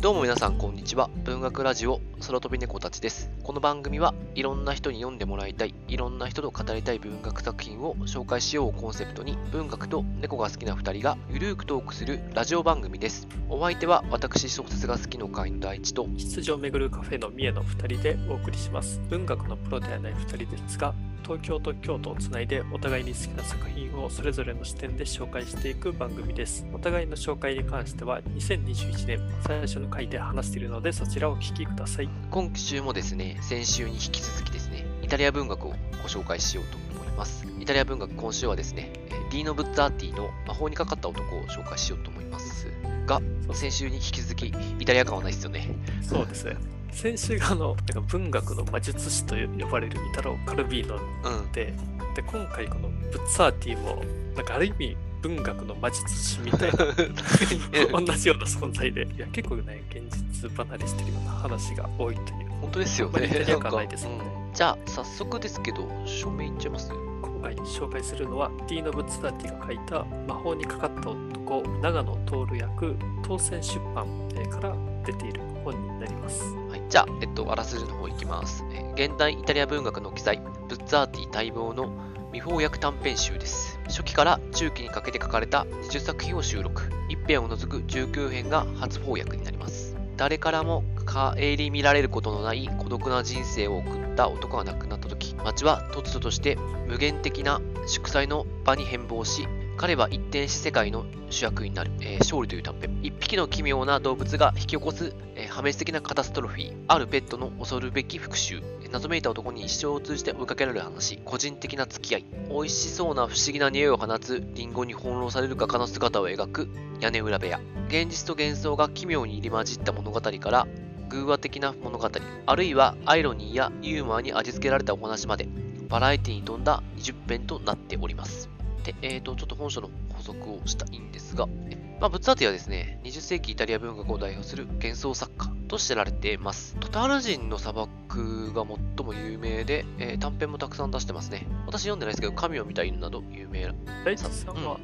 どうも皆さんこんにちは。文学ラジオ空飛び猫たちです。この番組はいろんな人に読んでもらいたい、いろんな人と語りたい文学作品を紹介しようをコンセプトに文学と猫が好きな2人がゆるーくトークするラジオ番組です。お相手は私小説が好きの会の第一と出場をめぐるカフェの三重の2人でお送りします文学のプロではない2人ですが東京と京都をつないでお互いに好きな作品をそれぞれの視点で紹介していく番組ですお互いの紹介に関しては2021年最初の回で話しているのでそちらをお聞きください今週もですね、先週に引き続きですね、イタリア文学をご紹介しようと思います。イタリア文学今週はですね、えーディーノ・ブッツァーティの魔法にかかった男を紹介しようと思いますが、先週に引き続きイタリア感はないですよね。そうですね先週があのなんか文学の魔術師と呼ばれるイタロ・カルビーノうん。でで今回このブッツァーティもなんかある意味文学の魔術師みたいな 同じような存在でいや結構ね現実離れしてるような話が多いという本当ですよね。あんじゃあ、早速ですけど、署名いっちゃいます今回紹介するのはディーノ・ブッツァーティが書いた魔法にかかった男長野徹役当選出版えーから出ている本になりますはい、じゃあ、えっと、あらすじの方いきます。え現代イタリア文学の記載、ブッツァーティ待望の未翻訳短編集です。初期から中期にかけて書かれた20作品を収録。一編を除く19編が初翻訳になります。誰からも顧みられることのない孤独な人生を送った男が亡くなった時、町は突如として無限的な祝祭の場に変貌し、彼は一転し世界の主役になる、えー勝利という短編。一匹の奇妙な動物が引き起こす、えー破滅的なカタストロフィー。あるペットの恐るべき復讐。謎めいた男に一生を通じて追いかけられる話。個人的な付き合い。美味しそうな不思議な匂いを放つリンゴに翻弄される画家の姿を描く屋根裏部屋。現実と幻想が奇妙に入り混じった物語から偶話的な物語、あるいはアイロニーやユーモアに味付けられたお話まで、バラエティに富んだ20編となっております。で、えーと、ちょっと本書の補足をしたいんですが、えまあ、ブッツァーティはですね、20世紀イタリア文学を代表する幻想作家と知られています。トタール人の砂漠が最も有名で、えー短編もたくさん出してますね。私読んでないですけど、神を見た犬など有名な。大地さんは、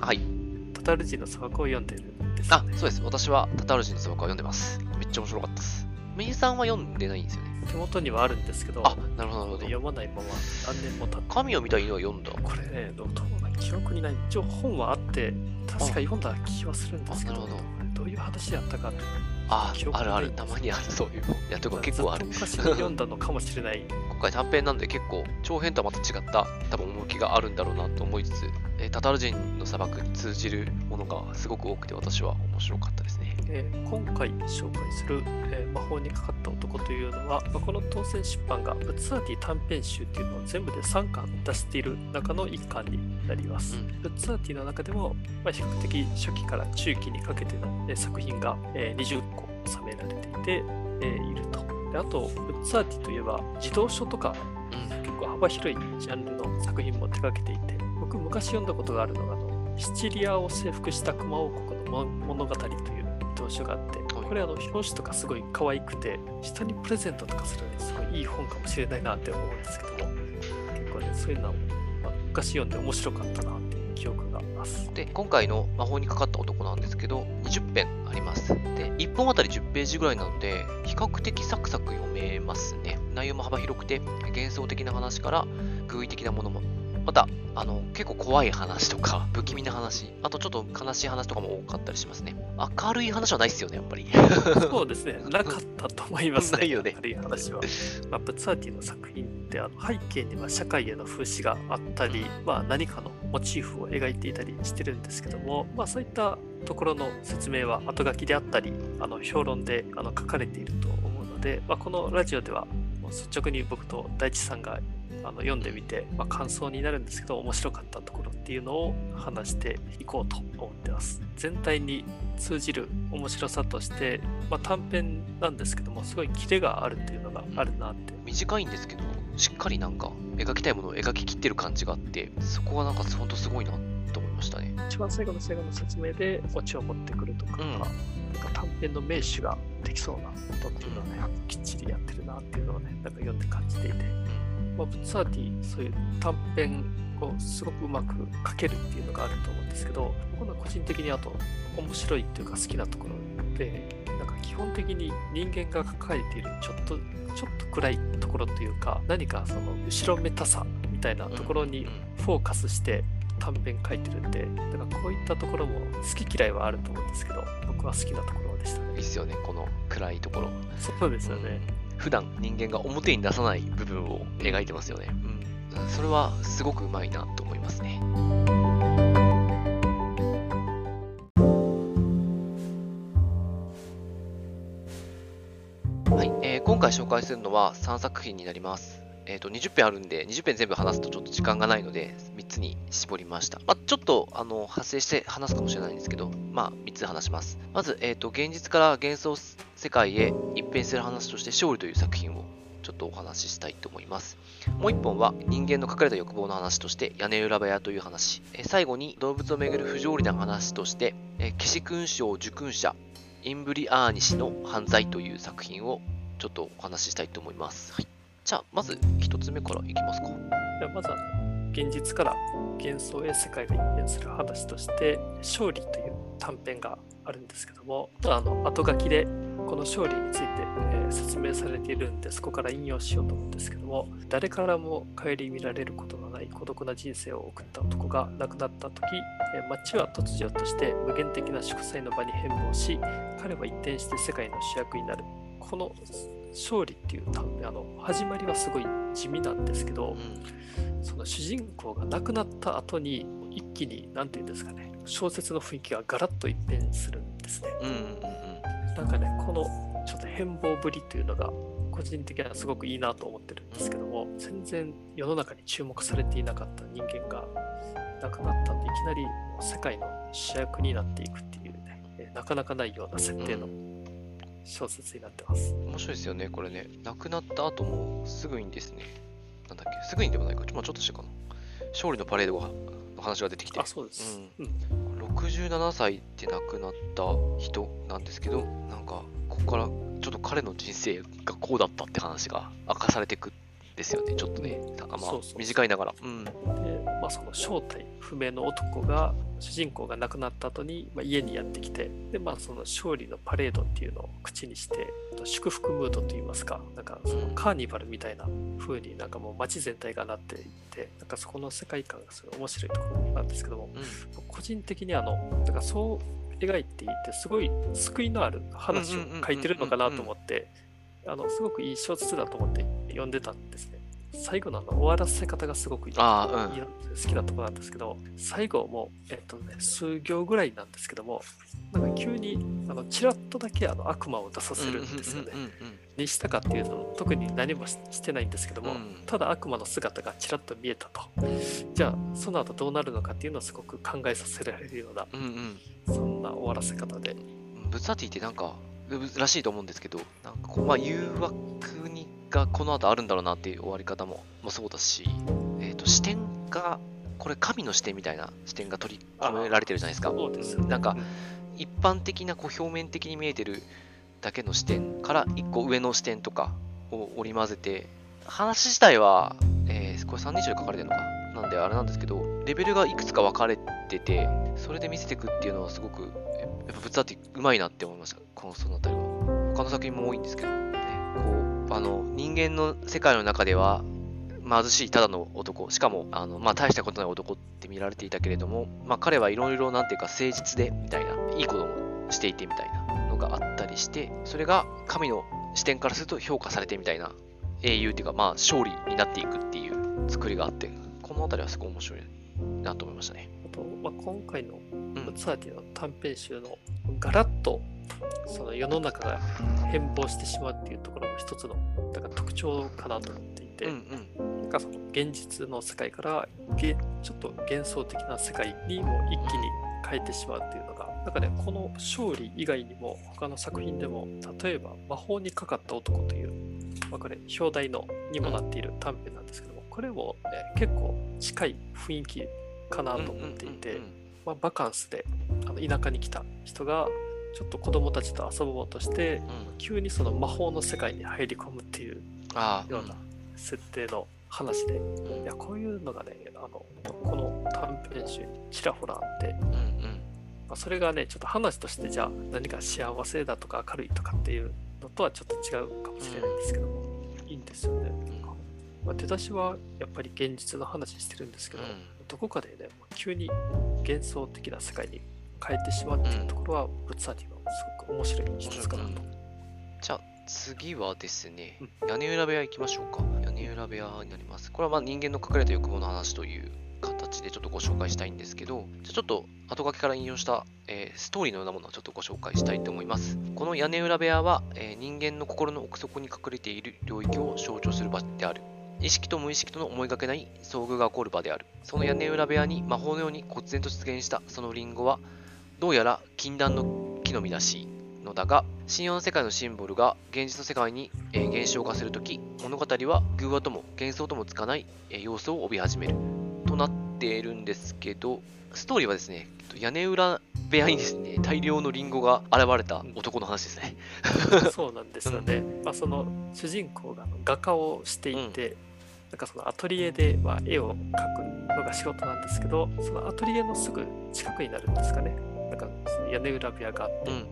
はい。タタル人の砂漠を読んでるんですあ、そうです。私はタタール人の砂漠を読んでます。めっちゃ面白かったです。メイさんは読んでないんですよね？手元にはあるんですけどあ、なるほど、なるほど。読まないまま何年も経って神を見た犬は読んだ。これね、どうどう記憶にない。一応本はあって、確か読んだ気はするんですけど、どどういう話やったかああるある。たまにある、そういうの。いや、とか結構ある。昔に読んだのかもしれない。今回短編なんで結構長編とはまた違った多分趣があるんだろうなと思いつつ、えータタール人の砂漠に通じるものがすごく多くて私は面白かったですね。えー今回紹介する、えー魔法にかかった男というのは、まあこの当選出版がブッツァーティ短編集っていうのを全部で3巻出している中の1巻になります。うんブッツァーティの中でも、まあ、比較的初期から中期にかけての、えー作品が、えー20個収められていて、えーいると。であと、ブッツァーティといえば、児童書とかうん。結構幅広いジャンルの作品も手掛けていて僕昔読んだことがあるのがあのシチリアを征服した熊王国のも物語という童書があってはいこれあの表紙とかすごい可愛くて人にプレゼントとかするのにすごいいい本かもしれないなって思うんですけども結構ねそういうのを、まあ昔読んで面白かったなっていう記憶がありますで、今回の魔法にかかった男なんですけど、20編あります。で、1本あたり10ページぐらいなので、比較的サクサク読めますね。内容も幅広くて、幻想的な話から偶意的なものも。また、あの、結構怖い話とか、不気味な話、あとちょっと悲しい話とかも多かったりしますね。明るい話はないっすよね、やっぱり。そうですね なかったと思いますねないよね明るい話はまあ、ツァーティの作品ってあの背景には社会への風刺があったり、まあ、何かのモチーフを描いていたりしてるんですけども、まあ、そういったところの説明は後書きであったりあの評論であの書かれていると思うので、まあ、このラジオでは率直に僕と大地さんがあの読んでみて、まあ、感想になるんですけど面白かったところっていうのを話していこうと思ってます。全体に通じる面白さとして、まあ、短編なんですけどもすごいキレがあるっていうのがあるなって。短いんですけど、しっかりなんか描きたいものを描ききってる感じがあって、そこがなんかほんとすごいなと思いましたね。一番最後の最後の説明でオチを持ってくるとか、うん。なんか短編の名手ができそうなことっていうのをね、きっちりやってるなっていうのをね、なんか読んで感じていて、まあ、ブッツァーティ、そういう短編をすごくうまく書けるっていうのがあると思うんですけど、僕の個人的にあと面白いっていうか好きなところで、なんか基本的に人間が抱えているちょっとちょっと暗いところというか何かその後ろめたさみたいなところにフォーカスして短編書いてるんでだからこういったところも好き嫌いはあると思うんですけど僕は好きなところでしたね。いいっすよねこの暗いところ。そうですよね、うん、普段人間が表に出さない部分を描いてますよね、うん、それはすごくうまいなと思いますね。はい、えー、今回紹介するのは3作品になります。えと、20編あるんで、20編全部話すとちょっと時間がないので、3つに絞りました。まあ、ちょっと、あの、派生して話すかもしれないんですけど、まあ、3つ話します。まず、えっ、ー、と、現実から幻想世界へ一変する話として、勝利という作品をちょっとお話ししたいと思います。もう1本は、人間の隠れた欲望の話として、屋根裏部屋という話。え最後に、動物をめぐる不条理な話として、え騎士勲章受勲者、インブリアーニ氏の犯罪という作品をちょっとお話ししたいと思います。はいじゃあ、まず一つ目からいきますか。ではまずは、現実から幻想へ世界が一変する話として、勝利という短編があるんですけども、あの後書きでこの勝利について、えー、説明されているんで、そこから引用しようと思うんですけども、誰からも顧みられることのない孤独な人生を送った男が亡くなった時、えー、街は突如として無限的な祝祭の場に変貌し、彼は一転して世界の主役になる。この勝利っていう短編あの始まりはすごい地味なんですけど、うん、その主人公が亡くなった後に一気に何て言うんですかね小説の雰囲気がガラッと一変するんですね。うんうんうん、なんかねこのちょっと変貌ぶりというのが個人的にはすごくいいなと思ってるんですけども全然世の中に注目されていなかった人間が亡くなったんでいきなり世界の主役になっていくっていうねなかなかないような設定の小説になってます。面白いですよね、これね。亡くなった後もすぐにですね、なんだっけ、すぐにでもないか、ちょっとしてかな。勝利のパレードがの話が出てきて。あ、そうです。うん、67歳で亡くなった人なんですけど、なんか、ここからちょっと彼の人生がこうだったって話が明かされていくですよね、ちょっとね。まあ、短いながら。うん、で、まあ、その正体不明の男が主人公が亡くなった後に、まあ、家にやってきてで、まあ、その勝利のパレードっていうのを口にして祝福ムードといいますかなんかそのカーニバルみたいな風になんかもう街全体がなっていってなんかそこの世界観がすごい面白いところなんですけども、うん、個人的にあのなんかそう描いていてすごい救いのある話を書いてるのかなと思ってあのすごくいい小説だと思って読んでたんですね。最後のあの終わらせ方がすごくいい、うん、好きなところなんですけど、最後も、えっとね、数行ぐらいなんですけども、なんか急にあのチラッとだけあの悪魔を出させるんですよね。にしたかっていうと特に何もしてないんですけども、うん、ただ悪魔の姿がちらっと見えたと。じゃあその後どうなるのかっていうのをすごく考えさせられるような、うんうん、そんな終わらせ方で。ブツァティってなんからしいと思うんですけど、なんかこう、まあ、誘惑にがこの後あるんだろうなっていう終わり方ももそうだし、えーと、視点がこれ神の視点みたいな視点が取り込められてるじゃないですか。そうですなんか一般的なこう表面的に見えてるだけの視点から一個上の視点とかを織り交ぜて話自体は、えー、これ3人称で書かれてるのか？なんであれなんですけどレベルがいくつか分かれててそれで見せていくっていうのはすごくやっぱぶつってうまいなって思いました。このそのあたりは。他の作品も多いんですけど、ね、こうあの、人間の世界の中では、貧しいただの男、しかも、あの、まあ、大したことない男って見られていたけれども、まあ、彼はいろいろ、なんていうか、誠実で、みたいな、いいこともしていてみたいなのがあったりして、それが神の視点からすると評価されてみたいな、英雄っていうか、まあ、勝利になっていくっていう作りがあって、この辺りはすごい面白いなと思いましたね。あと、まあ、今回のツアーティの短編集のガラッとその世の中が変貌してしまうっていうところも一つのだから特徴かなと思っていて、うんうん、なんかその現実の世界からちょっと幻想的な世界にも一気に変えてしまうっていうのがなんかねこの勝利以外にも他の作品でも例えば「魔法にかかった男」という、まあ、これ表題のにもなっている短編なんですけどもこれも、ね、結構近い雰囲気かなと思っていて、まあ、バカンスであの田舎に来た人がちょっと子供たちと遊ぼうとして、うん、急にその魔法の世界に入り込むっていうような設定の話で、いやこういうのがねあのこの短編集にちらほらあって、うんうん、まあ、それがねちょっと話としてじゃあ何か幸せだとか明るいとかっていうのとはちょっと違うかもしれないんですけども、いいんですよね。まあ、出だしはやっぱり現実の話してるんですけど、うんどこかでね急に幻想的な世界に変えてしまうっていうところは、ブッツァーティのすごく面白い一つかなと。じゃあ次はですねう、屋根裏部屋行きましょうか。屋根裏部屋になります。これはまあ人間の隠れた欲望の話という形でちょっとご紹介したいんですけど、じゃあちょっと後書きから引用した、えーストーリーのようなものをちょっとご紹介したいと思います。この屋根裏部屋は、えー人間の心の奥底に隠れている領域を象徴する場である。意識と無意識との思いがけない遭遇が起こる場である。その屋根裏部屋に魔法のように忽然と出現したそのリンゴは、どうやら禁断の木の実らしいのだが、神話の世界のシンボルが現実の世界に、えー現象化するとき、物語は偶話とも幻想ともつかない、えー要素を帯び始めるとなっているんですけど、ストーリーはですね、屋根裏部屋にですね、大量のリンゴが現れた男の話ですね。そうなんですよね。まあ、その主人公が画家をしていて、なんかそのアトリエでまあ絵を描くのが仕事なんですけど、そのアトリエのすぐ近くになるんですかね。なんかその屋根裏部屋があって、うんうん。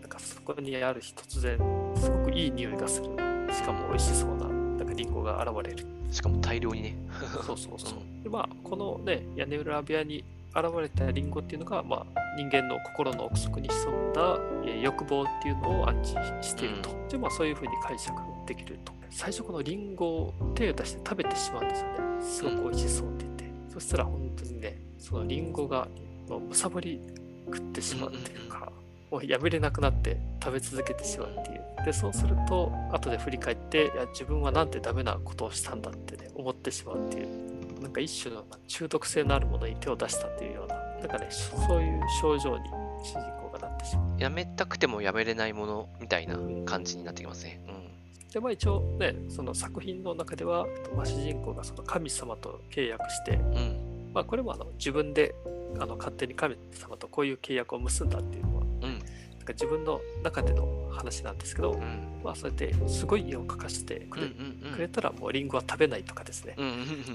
なんかそこにある日突然すごくいい匂いがする。しかも美味しそうななんかリンゴが現れる。しかも大量にね。そうそうそう。でまあこのね屋根裏部屋に現れたリンゴっていうのが、まあ、人間の心の奥底に潜んだ、えー欲望っていうのを暗示していると。でまあそういうふうに解釈できると。最初このリンゴを手を出して食べてしまうんですよね。すごく美味しそうって言って。そしたら本当にね、そのリンゴがもうむさぼり食ってしまうっていうか、もうやめれなくなって食べ続けてしまうっていう。で、そうすると、後で振り返って、いや、自分はなんてダメなことをしたんだってね、思ってしまうっていう。なんか一種の中毒性のあるものに手を出したっていうような、なんかね、そういう症状に主人公がなってしまう。やめたくてもやめれないものみたいな感じになってきますね。うん。でまあ一応ねその作品の中では、まあ、主人公がその神様と契約して、うん。まあ、これもあの自分であの勝手に神様とこういう契約を結んだっていうのは、うん。なんか自分の中での話なんですけど、うん。まあ、そうやってすごい絵を描かせてくれ,、くれたらもうリンゴは食べないとかですね、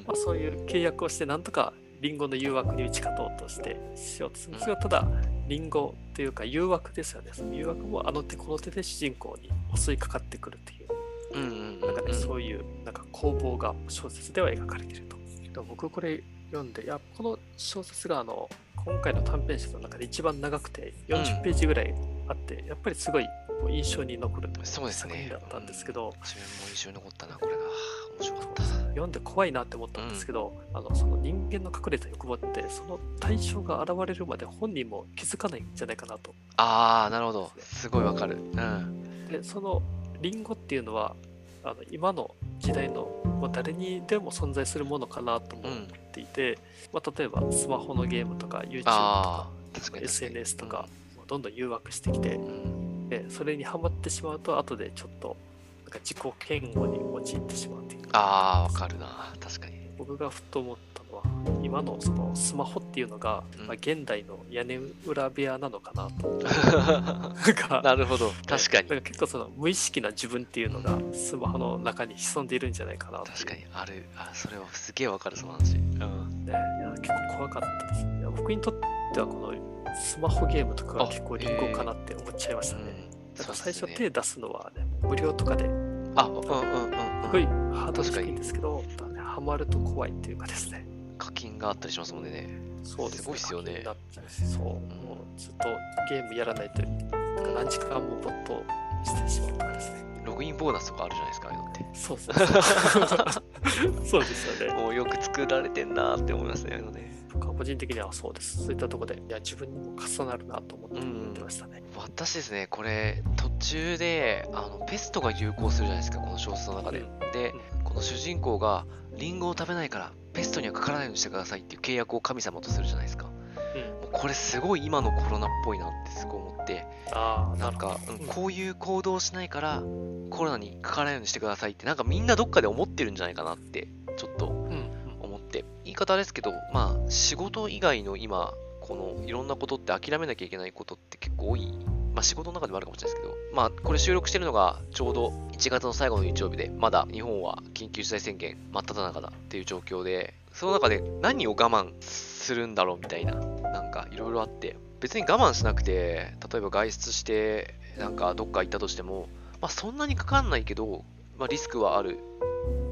まあ、そういう契約をしてなんとかリンゴの誘惑に打ち勝とうとしてしようとする。ん。ですがただリンゴというか誘惑ですよね。その誘惑もあの手この手で主人公に襲いかかってくるっていううんうんなんかね、うんそういうなんか攻防が小説では描かれていると。でも僕これ読んで、いや、この小説があの今回の短編集の中で一番長くて40ページぐらいあって、やっぱりすごい印象に残るそうですねだったんですけど、自分も印象に残ったな、これが。面白かった。読んで怖いなって思ったんですけど、あのその人間の隠れた欲望ってその対象が現れるまで本人も気づかないんじゃないかなと。あー、なるほど。すごいわかる。うん。でそのリンゴっていうのはあの今の時代のもう誰にでも存在するものかなと思うん。っていて、まあ、例えばスマホのゲームとか YouTube とか。SNS とか、もうどんどん誘惑してきてう、ん。でそれにはまってしまうと後でちょっとなんか自己嫌悪に陥ってしまうっていうあー、わかるな。確かに。僕がふと思っ今のそのスマホっていうのが、うんまあ、現代の屋根裏部屋なのかなと なるほど。確かに。か結構その無意識な自分っていうのがスマホの中に潜んでいるんじゃないかな確かに。ある。あ、それはすげえわかる、その話。うん。ね、いや結構怖かったです。いや僕にとってはこのスマホゲームとかがあ結構リンゴかなって思っちゃいましたね。だから最初手出すのはね、無料とかで、あ、うんうんうんうん。すごいハードル低いんですけど、ハマると怖いっていうかですね。課金があったりしますもんね。そうですすごいっすよね課金になっちゃうう、もうずっとゲームやらないと、何時間も没頭してしまうとかですね。ログインボーナスとかあるじゃないですか、ああいうのって。そうそうそう。そうですよね。もうよく作られてんなーって思いますね、あのね。個人的にはそうです。そういったところで、いや、自分にも重なるなと思ってましたね。私ですね、これ、途中で、あの、ペストが流行するじゃないですか、この小説の中で。で、この主人公が、リンゴを食べないから、ペストにはかからないようにしてくださいっていう契約を神様とするじゃないですか。もうん。うこれすごい今のコロナっぽいなってすごい思って、ああ、なんか、うんこういう行動をしないから、コロナにかからないようにしてくださいって、なんかみんなどっかで思ってるんじゃないかなって、ちょっとうんうん思って言い方ですけどまあ仕事以外の今このいろんなことって諦めなきゃいけないことって結構多いまあ仕事の中でもあるかもしれないですけどまあこれ収録してるのがちょうど1月の最後の日曜日でまだ日本は緊急事態宣言真っ只中だっていう状況でその中で何を我慢するんだろうみたいななんかいろいろあって別に我慢しなくて、例えば外出して、なんかどっか行ったとしても、まあそんなにかかんないけど、まあリスクはある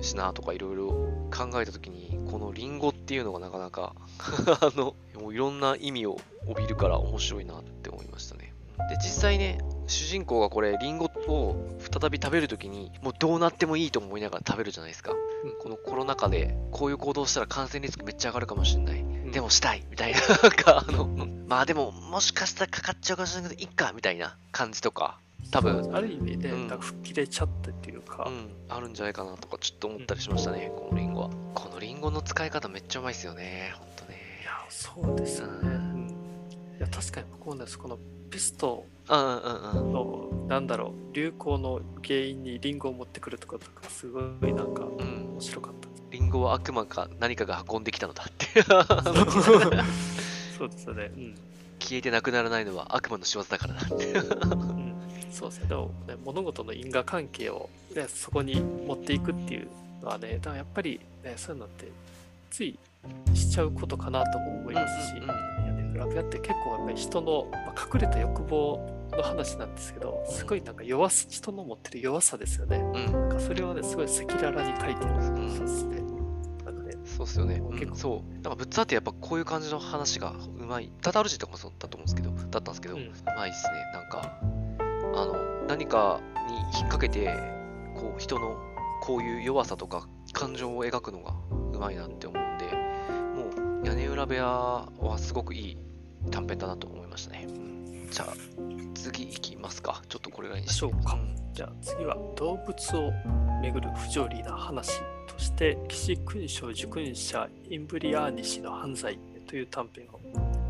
しなとかいろいろ考えたときに、このリンゴっていうのがなかなか あの、もういろんな意味を帯びるから面白いなって思いましたね。で、実際ね、主人公がこれ、リンゴを再び食べるときに、もうどうなってもいいと思いながら食べるじゃないですか。うんこのコロナ禍で、こういう行動したら感染リスクめっちゃ上がるかもしれない。んでもしたいみたいな、なんかあの、んまあでも、もしかしたらかかっちゃうかもしれないけど、いっかみたいな感じとか、多分、ある意味ね、うんなんか吹っ切れちゃったっていうか、うん、あるんじゃないかなとか、ちょっと思ったりしましたね、このリンゴは。このリンゴの使い方めっちゃうまいですよね、ほんとね。いや、そうですよね。確かに僕もね、このペストうんうんうんうん。の、なんだろう、流行の原因にリンゴを持ってくるところとか、すごいなんかうん、面白かった。リンゴは悪魔か何かが運んできたのだって。そうですよね。うん。消えてなくならないのは 悪魔の仕業だからだって。うんそうですね。でもね、物事の因果関係を、ね、そこに持っていくっていうのはね、だからやっぱり、ね、そういうのって、ついしちゃうことかなとも思いますし、うんうんいやね、グラビアって結構やっぱり人の、まあ、隠れた欲望の話なんですけど、すごいなんか弱さ、人の持ってる弱さですよね。うん、なんかそれをね、すごい赤裸々に書いてるんうんですね。なんかね、そうっすよね。結構うんそう。なんかブッツァーってやっぱこういう感じの話がうまい。タタールジとかもそうだと思うんですけど、だったんですけど、ううんまいっすね。なんか、あの、何かに引っ掛けて、こう、人のこういう弱さとか感情を描くのがうまいなって思うんで、もう、屋根裏部屋はすごくいい短編だなと思いましたね。うんじゃあ、次行きますか。ちょっとこれぐらいにして。行きましょうかんじゃあ次は動物をめぐる不条理な話として岸勲章受勲者インブリアーニ氏の犯罪という短編を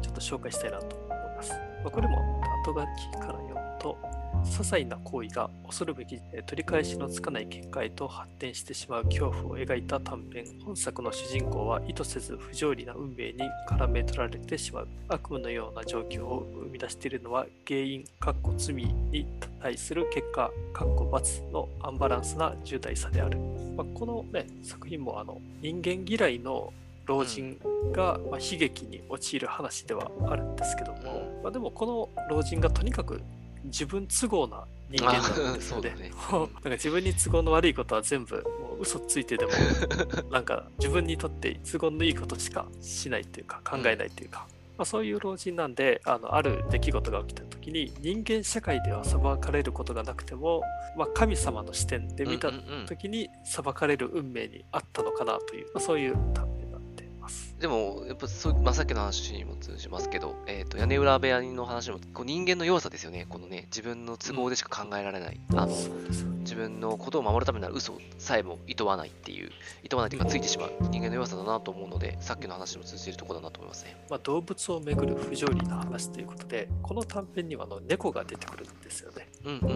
ちょっと紹介したいなと思います。まあこれも後書きから読むと些細な行為が恐るべき取り返しのつかない結果へと発展してしまう恐怖を描いた短編本作の主人公は意図せず不条理な運命に絡め取られてしまう。悪夢のような状況を生み出しているのは原因かっこ罪に対する結果かっこ罰のアンバランスな重大さである、まあ、この、ね、作品もあの人間嫌いの老人が、ま、悲劇に陥る話ではあるんですけども、まあ、でもこの老人がとにかく自分都合な人間なんですよね。ね。なんか自分に都合の悪いことは全部もう嘘ついてでも なんか自分にとって都合のいいことしかしないというか考えないというか、まあ、そういう老人なんであのある出来事が起きた時に人間社会では裁かれることがなくても、まあ、神様の視点で見たうんうんうん時に裁かれる運命にあったのかなという、まあ、そういうでも、やっぱそう、まあ、さっきの話にも通じますけど、えっ、と、屋根裏部屋の話も、こう人間の弱さですよね。このね、自分の都合でしか考えられない。あの、自分のことを守るためなら嘘さえも厭わないっていう、厭わないというかついてしまう人間の弱さだなと思うので、さっきの話にも通じるところだなと思いますね。まあ、動物をめぐる不条理な話ということでこの短編にはあの猫が出てくるんですよね。うんう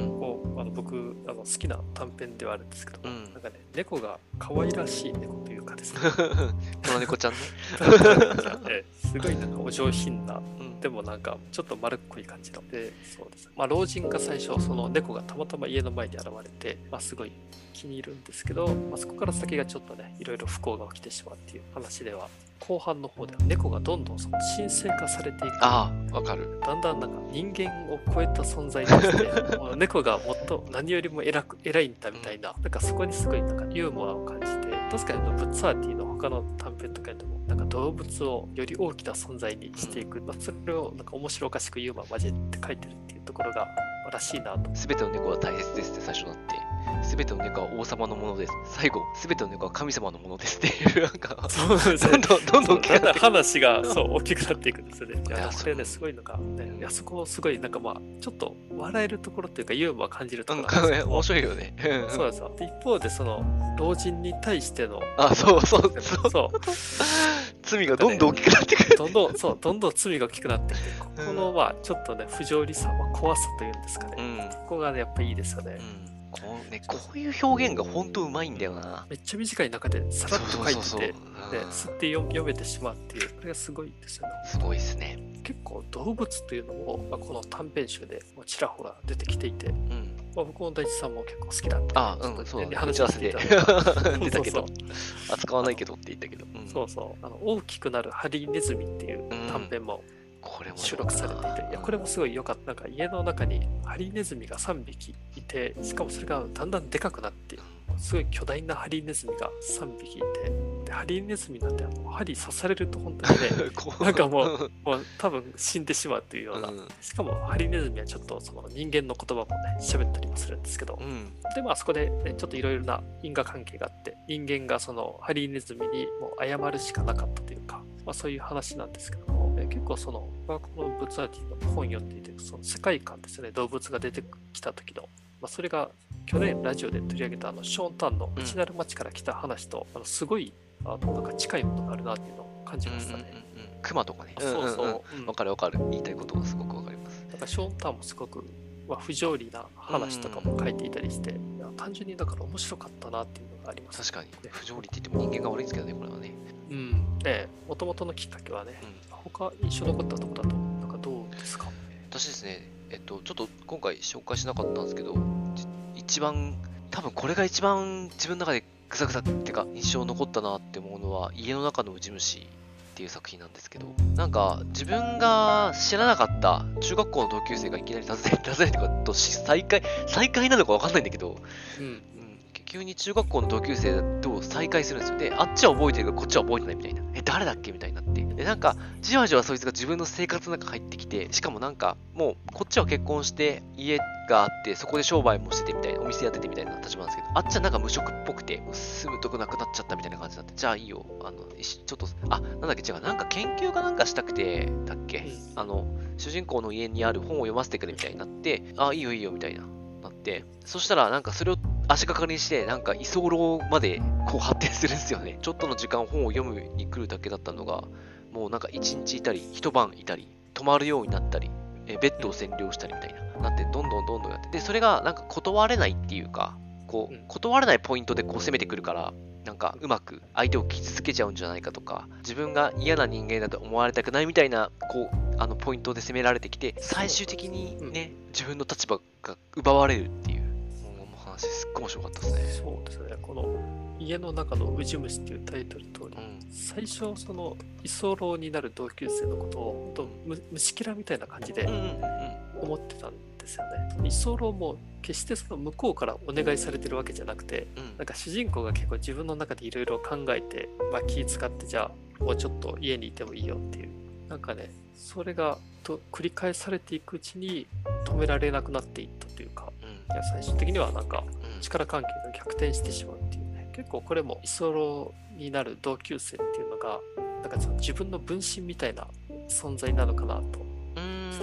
ん。あの僕あの好きな短編ではあるんですけど、うんなんかね猫が可愛らしい猫というかですね この猫ちゃんね。えすごいなんかお上品なうん。でもなんかちょっと丸っこい感じのでそうです、まあ、老人が最初その猫がたまたま家の前に現れて、まあ、すごい気に入るんですけど、まあ、そこから先がちょっとねいろいろ不幸が起きてしまうっていう話では後半の方では猫がどんどんその神聖化されていく。ああ、わかる。だんだんなんか人間を超えた存在として 猫がもっと何よりも偉く偉いんだみたいななんかそこにすごいなんかユーモアを感じて確かにブッツァーティの他の短編とかでもなんか動物をより大きな存在にしていく、まあ、それをなんか面白おかしくユーモア交えて書いてるっていうところがらしいなと。すべての猫は大切ですって最初になって、すべての猫は王様のものです。最後、すべての猫は神様のものですっていう、なんか、そうですどんどんどんどん大きくなってくる話がそう大きくなっていくんですよね。いいややこれねすごいのが、ね、いやそこすごいなんかまあちょっと笑えるところっていうかユーモア感じるとうん、ころなんですけど面白いよね。そうなんですよ。で一方でその老人に対してのあ、そうそうそう。そう罪がどんどん大きくなってくる。どんどんそうどんどん罪が大きくなってきてここのまあちょっとね不条理さ、まあ、怖さというんですかね、うん。ここがねやっぱいいですよね。うんこうね、こういう表現が本当うまいんだよな。めっちゃ短い中でさらっと書いててでうん吸って読読めてしまうっていうこれがすごいですよね。すごいですね。結構動物というのも、まあ、この短編集でちらほら出てきていて、うん。まあ、僕も大地さんも結構好きだったあ、うん、そうだね。打話ち合わせて出たけどそうそ、扱わないけどって言ったけど。うんそうそうあの大きくなるハリネズミっていう短編もこれも収録されていて、いやこれもすごい良かった。なんか家の中にハリネズミが3匹いて、しかもそれがだんだんでかくなって、すごい巨大なハリネズミが3匹いて、でハリネズミなんてあの針刺されると本当にね、なんかもう、もう多分死んでしまうというような、うん。しかもハリネズミはちょっとその人間の言葉もね、喋ったりもするんですけど、うん。で、まあそこで、ね、ちょっといろいろな因果関係があって、人間がそのハリネズミにもう謝るしかなかったというか、まあそういう話なんですけども、え結構その、まあこのブツアーティの本読んでいて、その世界観ですよね、動物が出てきた時の、まあそれが去年ラジオで取り上げたあのショーン・タンの内なる町から来た話と、あのすごいあのなんか近いものがあるなっていうのを感じましたね。うんうんうんうん熊とかね。そうそうんんうんんわかるわかる。言いたいことがすごくわかります。なんかショーン・タンもすごく、まあ、不条理な話とかも書いていたりして、いや単純にだから面白かったなっていうのがあります。確かに。不条理って言っても人間が悪いんですけどね、これはね。うん。ねもともとのきっかけはね、うん他印象残ったとこだと、なんかどうですか？私ですね、えっと、ちょっと今回紹介しなかったんですけど、じ一番、多分これが一番自分の中でグサグサってか印象残ったなって思うのは、家の中のウジ虫っていう作品なんですけど、なんか自分が知らなかった中学校の同級生がいきなり訪ね訪ねてくるとし再会、再会なのかわかんないんだけど、うん。うん、急に中学校の同級生と再会するんですよ。で、あっちは覚えてるけど、こっちは覚えてないみたいな。え、誰だっけみたいになって。で、なんか、じわじわそいつが自分の生活の中入ってきて、しかもなんか、もう、こっちは結婚して、家があって、そこで商売もしててみたいな、お店やっててみたいな立場なんですけど、あっちはなんか無職っぽくて、住むとこなくなっちゃったみたいな感じになって、じゃあいいよ、あの、ちょっと、あ、なんだっけ、違う、なんか研究かなんかしたくて、だっけ、あの、主人公の家にある本を読ませてくれみたいになって、あ、いいよいいよみたいな、なって、そしたらなんかそれを足がかりにして、なんか居候までこう発展するんですよね。ちょっとの時間本を読むに来るだけだったのが、もうなんか一日いたり、一晩いたり、泊まるようになったり、えベッドを占領したりみたいな、なって、どんどんどんどんやって、で、それがなんか断れないっていうか、こう断れないポイントでこう攻めてくるから、なんかうまく相手を傷つけちゃうんじゃないかとか、自分が嫌な人間だと思われたくないみたいな、こう、あのポイントで攻められてきて、最終的にね、自分の立場が奪われるっていう面白かったですね。そうですね。この家の中のウジ虫っていうタイトル通り、うん最初その居候になる同級生のことを本当む虫けらみたいな感じで思ってたんですよね。居候も決してその向こうからお願いされてるわけじゃなくて、うんなんか主人公が結構自分の中でいろいろ考えて、まあ、気使ってじゃあもうちょっと家にいてもいいよっていうなんかねそれがと繰り返されていくうちに止められなくなっていったというかうんいや最終的にはなんかうん力関係が逆転してしまうっていうね。結構これも居候になる同級生っていうのがなんかその自分の分身みたいな存在なのかなと。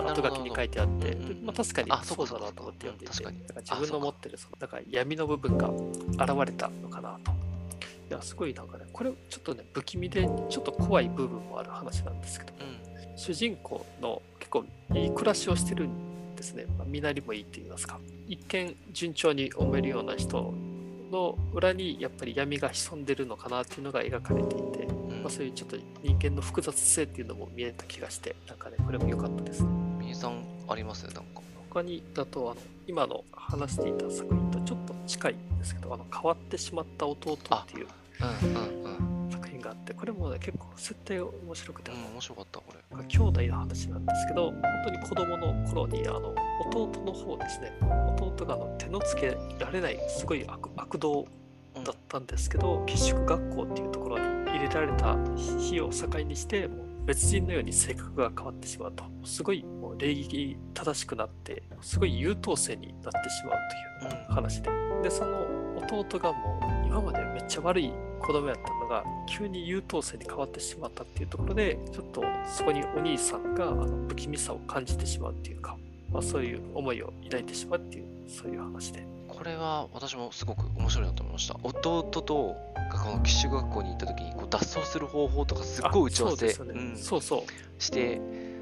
後書きに書いてあって、まあ、確かにあそうだなと。思って読んでいて、確かに。だから自分の持ってるそのなんか闇の部分が現れたのかなと。いや、すごいなんかね、これちょっとね、不気味でちょっと怖い部分もある話なんですけど、うん。主人公の結構いい暮らしをしてるんですね。まあ、身なりもいいって言いますか。一見順調に思えるような人の裏にやっぱり闇が潜んでるのかなっていうのが描かれていて、うんまあ、そういうちょっと人間の複雑性っていうのも見えた気がして、なんかね、これも良かったですね。みゆさんありますなんか他にだとあの今の話していた作品とちょっと近いんですけど「あの変わってしまった弟」っていううんうんうんってこれもね結構設定面白くて、うん面白かったこれ。兄弟の話なんですけど本当に子供の頃にあの弟の方ですね。弟があの手のつけられないすごい悪悪童だったんですけど寄宿学校っていうところに入れられた日を境にしてもう別人のように性格が変わってしまうと。すごいもう礼儀正しくなってすごい優等生になってしまうといううん。話で。でその弟がもう今までめっちゃ悪い子供やったのが急に優等生に変わってしまったっていうところでちょっとそこにお兄さんがあの不気味さを感じてしまうっていうか、まあ、そういう思いを抱いてしまうっていうそういう話で。これは私もすごく面白いなと思いました。弟とがこの寄宿学校に行った時にこう脱走する方法とかすっごい打ち合わせあそううん。そうそう。して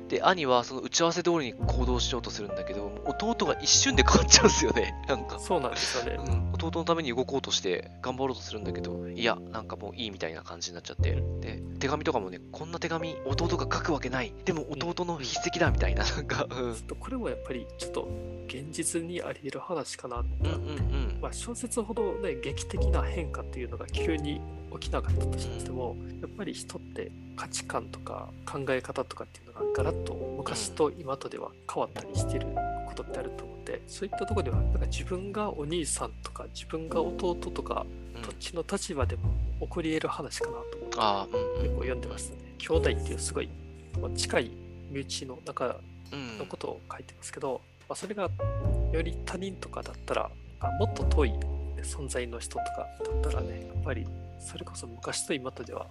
で兄はその打ち合わせ通りに行動しようとするんだけど弟が一瞬で変わっちゃうんですよね。なんか。そうなんですよね、うん、弟のために動こうとして頑張ろうとするんだけどいやなんかもういいみたいな感じになっちゃって。で手紙とかもねこんな手紙弟が書くわけない。でも弟の筆跡だみたいななんか。うん。ちょっとこれもやっぱりちょっと現実にあり得る話かなうんうんうん。まあ、小説ほどね劇的な変化っていうのが急に起きなかったとしても、やっぱり人って価値観とか考え方とかっていうのがガラッと昔と今とでは変わったりしてることってあると思うんでそういったところではなんか自分がお兄さんとか自分が弟とかうんどっちの立場でも起こり得る話かなと思って結構読んでましたね。兄弟っていうすごい、まあ近い身内の中うん。のことを書いてますけど、まあ、それがより他人とかだったらあもっと遠い存在の人とかだったらねやっぱりそれこそ昔と今とでは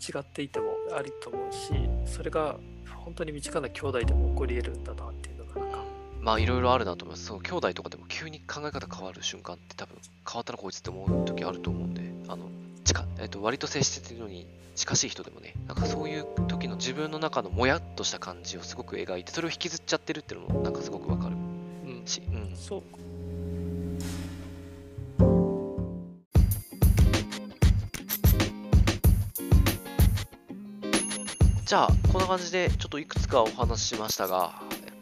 違っていてもありと思うしそれが本当に身近な兄弟でも起こり得るんだなっていうのがなんかまあいろいろあるなと思います。そう兄弟とかでも急に考え方変わる瞬間って多分変わったなこいつって思う時あると思うんで、あの、近えっと割と接してるのに近しい人でもね、なんかそういう時の自分の中のもやっとした感じをすごく描いて、それを引きずっちゃってるっていうのもなんかすごくわかるうんし、うん。そうじゃあ、こんな感じでちょっといくつかお話ししましたが、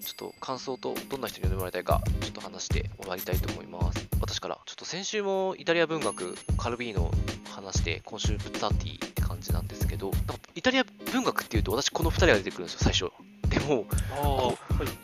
ちょっと感想とどんな人に読んでもらいたいか、ちょっと話して終わりたいと思います。私から、ちょっと先週もイタリア文学、カルビーノ話して、今週ブッツァーティって感じなんですけど、イタリア文学っていうと私この2人が出てくるんですよ、最初。でも、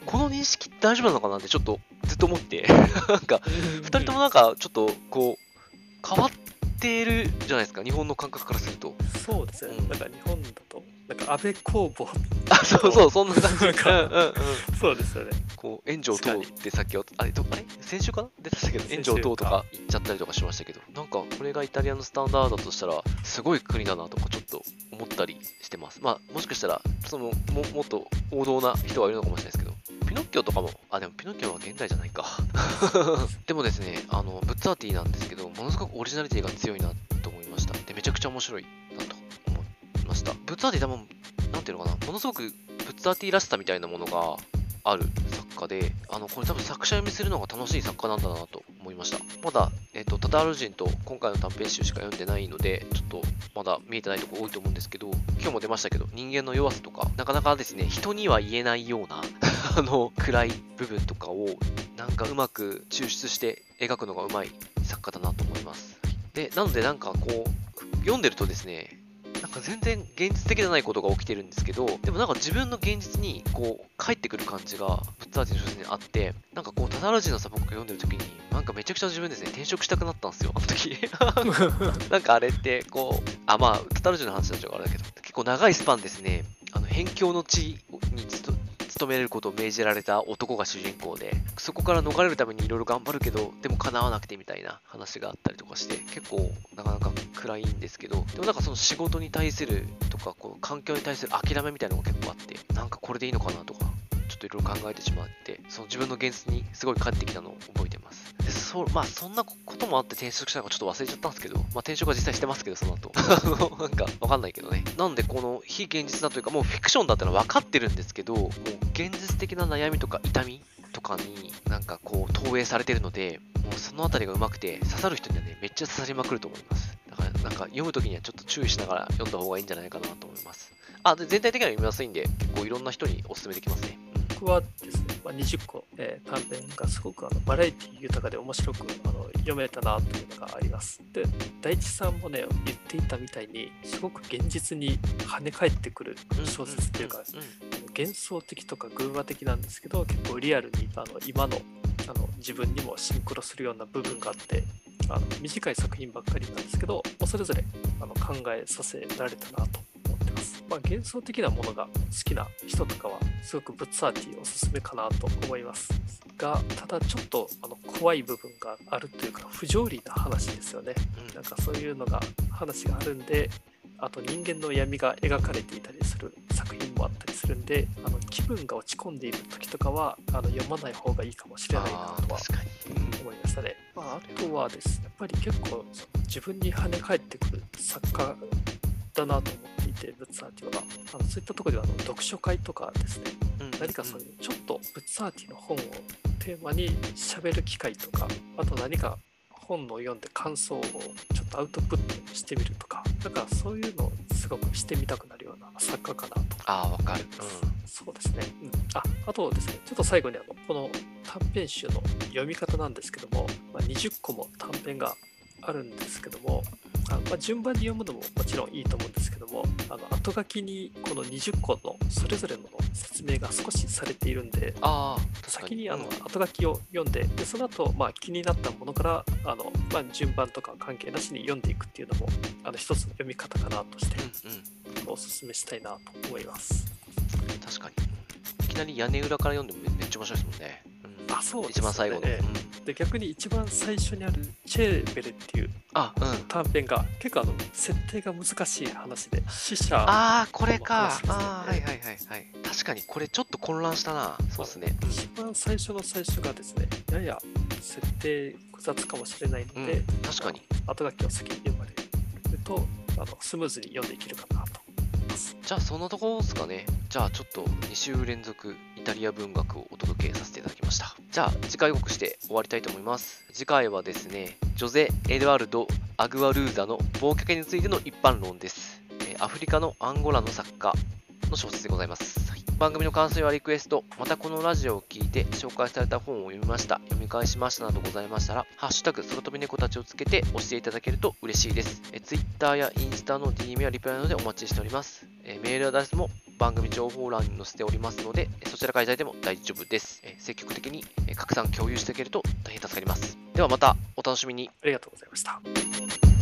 この認識大丈夫なのかなってちょっとずっと思って、なんか、2人ともなんかちょっとこう、変わってるじゃないですか、日本の感覚からすると。そうですね、うん。なんか日本だとなんか安倍公房あ、そうそう、そんな感じ。なんかうんうんうん。そうですよねこう、炎上等ってさっきは、あれ、どあれ先週かな出てたけど、炎上等とか言っちゃったりとかしましたけど、なんかこれがイタリアのスタンダードだとしたら、すごい国だなとかちょっと思ったりしてます。まあ、もしかしたら、その、ももっと王道な人はいるのかもしれないですけど、ピノッキオとかも、あ、でもピノッキオは現代じゃないか。でもですね、あの、ブッツァーティなんですけど、ものすごくオリジナリティが強いなと思いました。で、めちゃくちゃ面白いなと思いました。ブッツァーティー多分、なんていうのかな、ものすごくブッツァーティーらしさみたいなものがある作家で、あの、これ多分作者読みするのが楽しい作家なんだなと思いました。まだ、えっ、と、タタール人と今回の短編集しか読んでないので、ちょっとまだ見えてないとこ多いと思うんですけど、今日も出ましたけど、人間の弱さとか、なかなかですね、人には言えないような、あの、暗い部分とかを、なんかうまく抽出して描くのがうまい作家だなと思います。で、なのでなんかこう、読んでるとですね、なんか全然現実的じゃないことが起きてるんですけど、でもなんか自分の現実にこう返ってくる感じがブッツァーティの小説にあって、なんかこう、タタラジのさ、僕が読んでる時に、なんかめちゃくちゃ自分ですね、転職したくなったんですよ、あの時。なんかあれって、こう、あ、まあ、タタラジの話になっちゃうからあれだけど、結構長いスパンですね、あの、辺境の地に勤めることを命じられた男が主人公で、そこから逃れるためにいろいろ頑張るけど、でも叶わなくてみたいな話があったりとかして、結構なかなか暗いんですけど、でもなんかその仕事に対するとか、こう環境に対する諦めみたいなのが結構あって、なんかこれでいいのかなとか、といろいろ考えてしまって、その自分の現実にすごい帰ってきたのを覚えてます。でそうまあそんなこともあって転職したのかちょっと忘れちゃったんですけど、まあ転職は実際してますけど、その後。あの、なんかわかんないけどね。なんでこの非現実だというか、もうフィクションだってのは分かってるんですけど、もう現実的な悩みとか痛みとかになんかこう投影されてるので、もうそのあたりがうまくて、刺さる人にはね、めっちゃ刺さりまくると思います。だからなんか読むときにはちょっと注意しながら読んだ方がいいんじゃないかなと思います。あ、で全体的には読みやすいんで、結構いろんな人にお勧めできますね。うん僕はですね、まあ、20個、えー短編がすごくあのバラエティ豊かで面白くあの読めたなというのがあります。で、大地さんもね、言っていたみたいに、すごく現実に跳ね返ってくる小説っていうか、幻想的とか偶話的なんですけど、結構リアルにあの今のあの自分にもシンクロするような部分があって、あの短い作品ばっかりなんですけど、それぞれあの考えさせられたなとまあ、幻想的なものが好きな人とかは、すごくブッツァーティーおすすめかなと思います。が、ただちょっとあの怖い部分があるというか、不条理な話ですよね。うんなんかそういうのが話があるんで、あと人間の闇が描かれていたりする作品もあったりするんで、あの気分が落ち込んでいる時とかはあの読まない方がいいかもしれないなあとは思いましたね。まあ、あとはですね、やっぱり結構自分に跳ね返ってくる作家だなと思っていて、ブッツァーティは。あのそういったところではあの読書会とかですね、うん何かそういうちょっとブッツァーティの本をテーマに喋る機会とか、あと何か本を読んで感想をちょっとアウトプットしてみるとか、なんかそういうのをすごくしてみたくなるような作家かなとああ、わかる。そうですね。うん、ああとですね、ちょっと最後にあのこの短編集の読み方なんですけども、まあ、20個も短編があるんですけども、あまあ、順番に読むのももちろんいいと思うんですけどもあの後書きにこの20個のそれぞれの説明が少しされているんでああ、先にあのうん後書きを読んででその後、まあ気になったものからあの、まあ、順番とか関係なしに読んでいくっていうのもあの一つの読み方かなとしてうんうん。お勧めしたいなと思います。確かに。いきなり屋根裏から読んでもめめっちゃ面白いですもんね。うんあそうね一番最後の。ええうんで逆に一番最初にあるチェーベルっていうあ、うん。短編が結構あの設定が難しい話で死者ああ、これか。ねああ、はいはいはいはい。確かに、これちょっと混乱したな。そうですね。一番最初の最初がですねやや設定複雑かもしれないのうん、で、うん確かに。後書きを先に読まれるとあのスムーズに読んでいけるかなと思います。じゃあ、そのところですかね。じゃあ、ちょっと2週連続イタリア文学をお届けさせていただきました。じゃあ、次回予告して終わりたいと思います。次回はですね、ジョゼ・エドワルド・アグアルーザの忘却についての一般論です。アフリカのアンゴラの作家の小説でございます。番組の感想やリクエスト、またこのラジオを聞いて紹介された本を読みました、読み返しましたなどございましたら、ハッシュタグ、空飛び猫たちをつけて押していただけると嬉しいです。え Twitter やインスタの DM やリプライなどでお待ちしております。えメールアドレスも番組情報欄に載せておりますので、そちらからいただいても大丈夫です。積極的に拡散共有していけると大変助かります。ではまたお楽しみに。ありがとうございました。